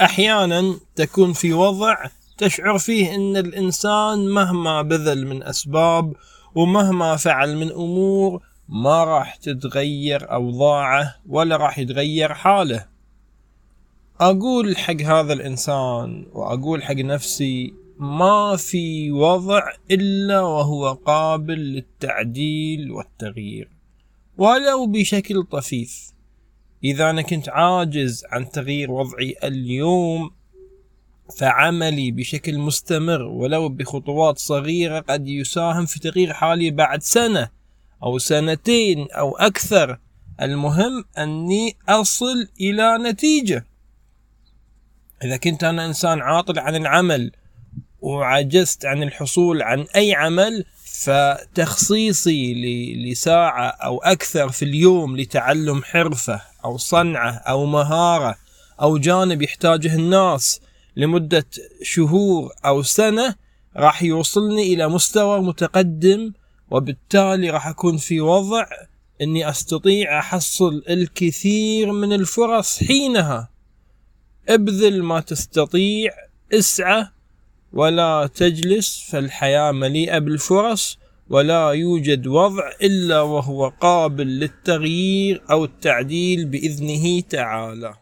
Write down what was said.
أحيانا تكون في وضع تشعر فيه أن الإنسان مهما بذل من أسباب ومهما فعل من أمور ما راح تتغير أوضاعه ولا راح يتغير حاله. أقول حق هذا الإنسان وأقول حق نفسي ما في وضع إلا وهو قابل للتعديل والتغيير ولو بشكل طفيف. إذا أنا كنت عاجز عن تغيير وضعي اليوم فعملي بشكل مستمر ولو بخطوات صغيرة قد يساهم في تغيير حالي بعد سنة أو سنتين أو أكثر. المهم أني أصل إلى نتيجة. إذا كنت أنا إنسان عاطل عن العمل وعجزت عن الحصول عن أي عمل فتخصيصي لساعة أو أكثر في اليوم لتعلم حرفة أو صنعة أو مهارة أو جانب يحتاجه الناس لمدة شهور أو سنة راح يوصلني إلى مستوى متقدم وبالتالي راح أكون في وضع أني أستطيع أحصل الكثير من الفرص حينها. ابذل ما تستطيع اسعى ولا تجلس فالحياة مليئة بالفرص ولا يوجد وضع إلا وهو قابل للتغيير أو التعديل بإذنه تعالى.